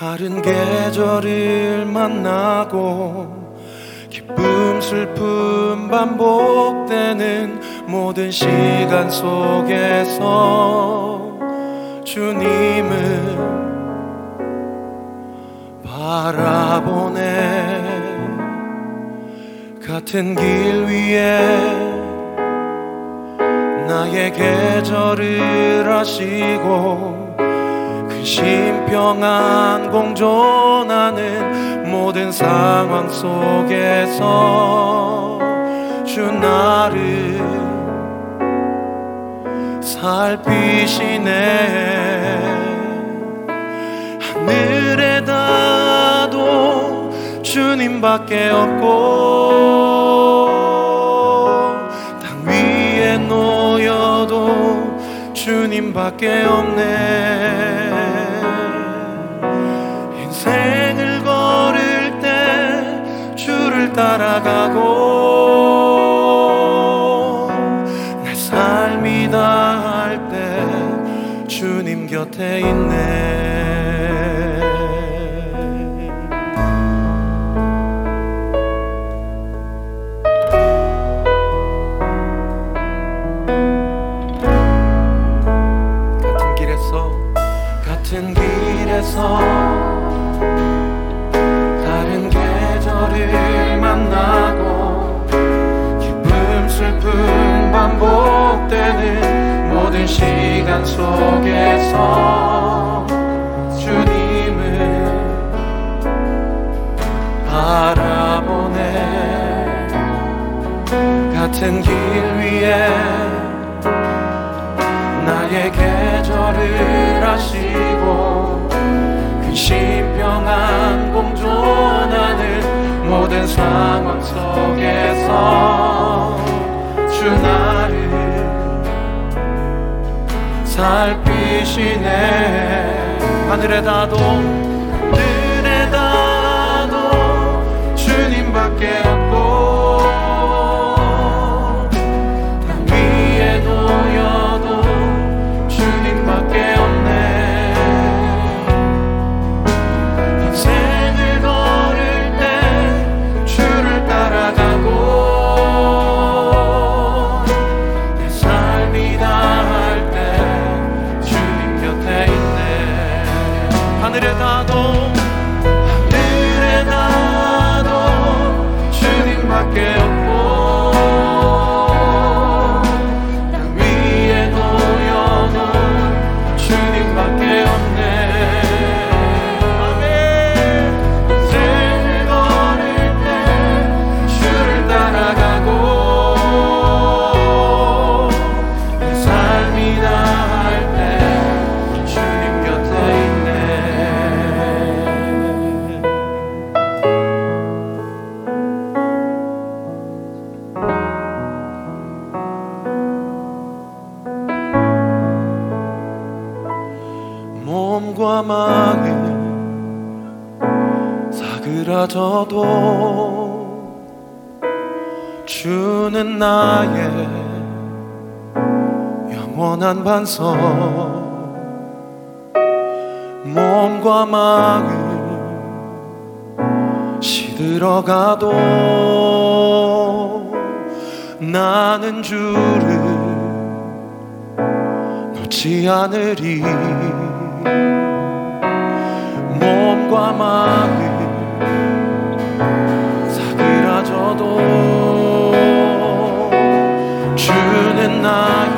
다른 계절을 만나고 기쁨 슬픔 반복되는 모든 시간 속에서 주님을 바라보네. 같은 길 위에 나의 계절을 아시고 그 심평안 공존하는 모든 상황 속에서 주 나를 살피시네. 하늘에 다도 주님밖에 없고 땅 위에 놓여도 주님밖에 없네 따라가고 내 삶이 다 할 때 주님 곁에 있네. 같은 길에서 같은 길에서 반복되는 모든 시간 속에서 주님을 바라보네. 같은 길 위에 나의 계절을 아시고 그 심평안 공존하는 모든 상황 속에서 주 나를 살피시네. 하늘에다도 하늘에다도 주님밖에 사그라져도 주는 나의 영원한 반석. 몸과 마음 시들어가도 나는 주를 놓지 않으리. 몸과 마음 주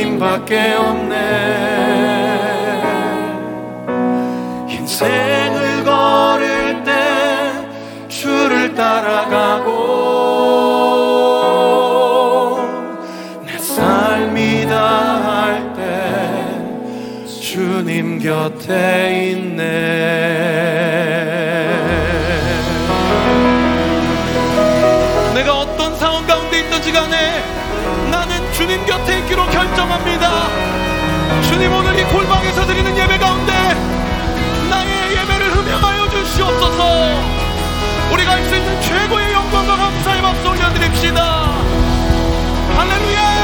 주님밖에 없네. 인생을 걸을 때 주를 따라가고 내 삶이 다 할 때 주님 곁에 있네 결정합니다. 주님 오늘 이 골방에서 드리는 예배 가운데 나의 예배를 흠양하여 주시옵소서 우리가 할 수 있는 최고의 영광과 감사의 박수 올려드립시다. 할렐루야!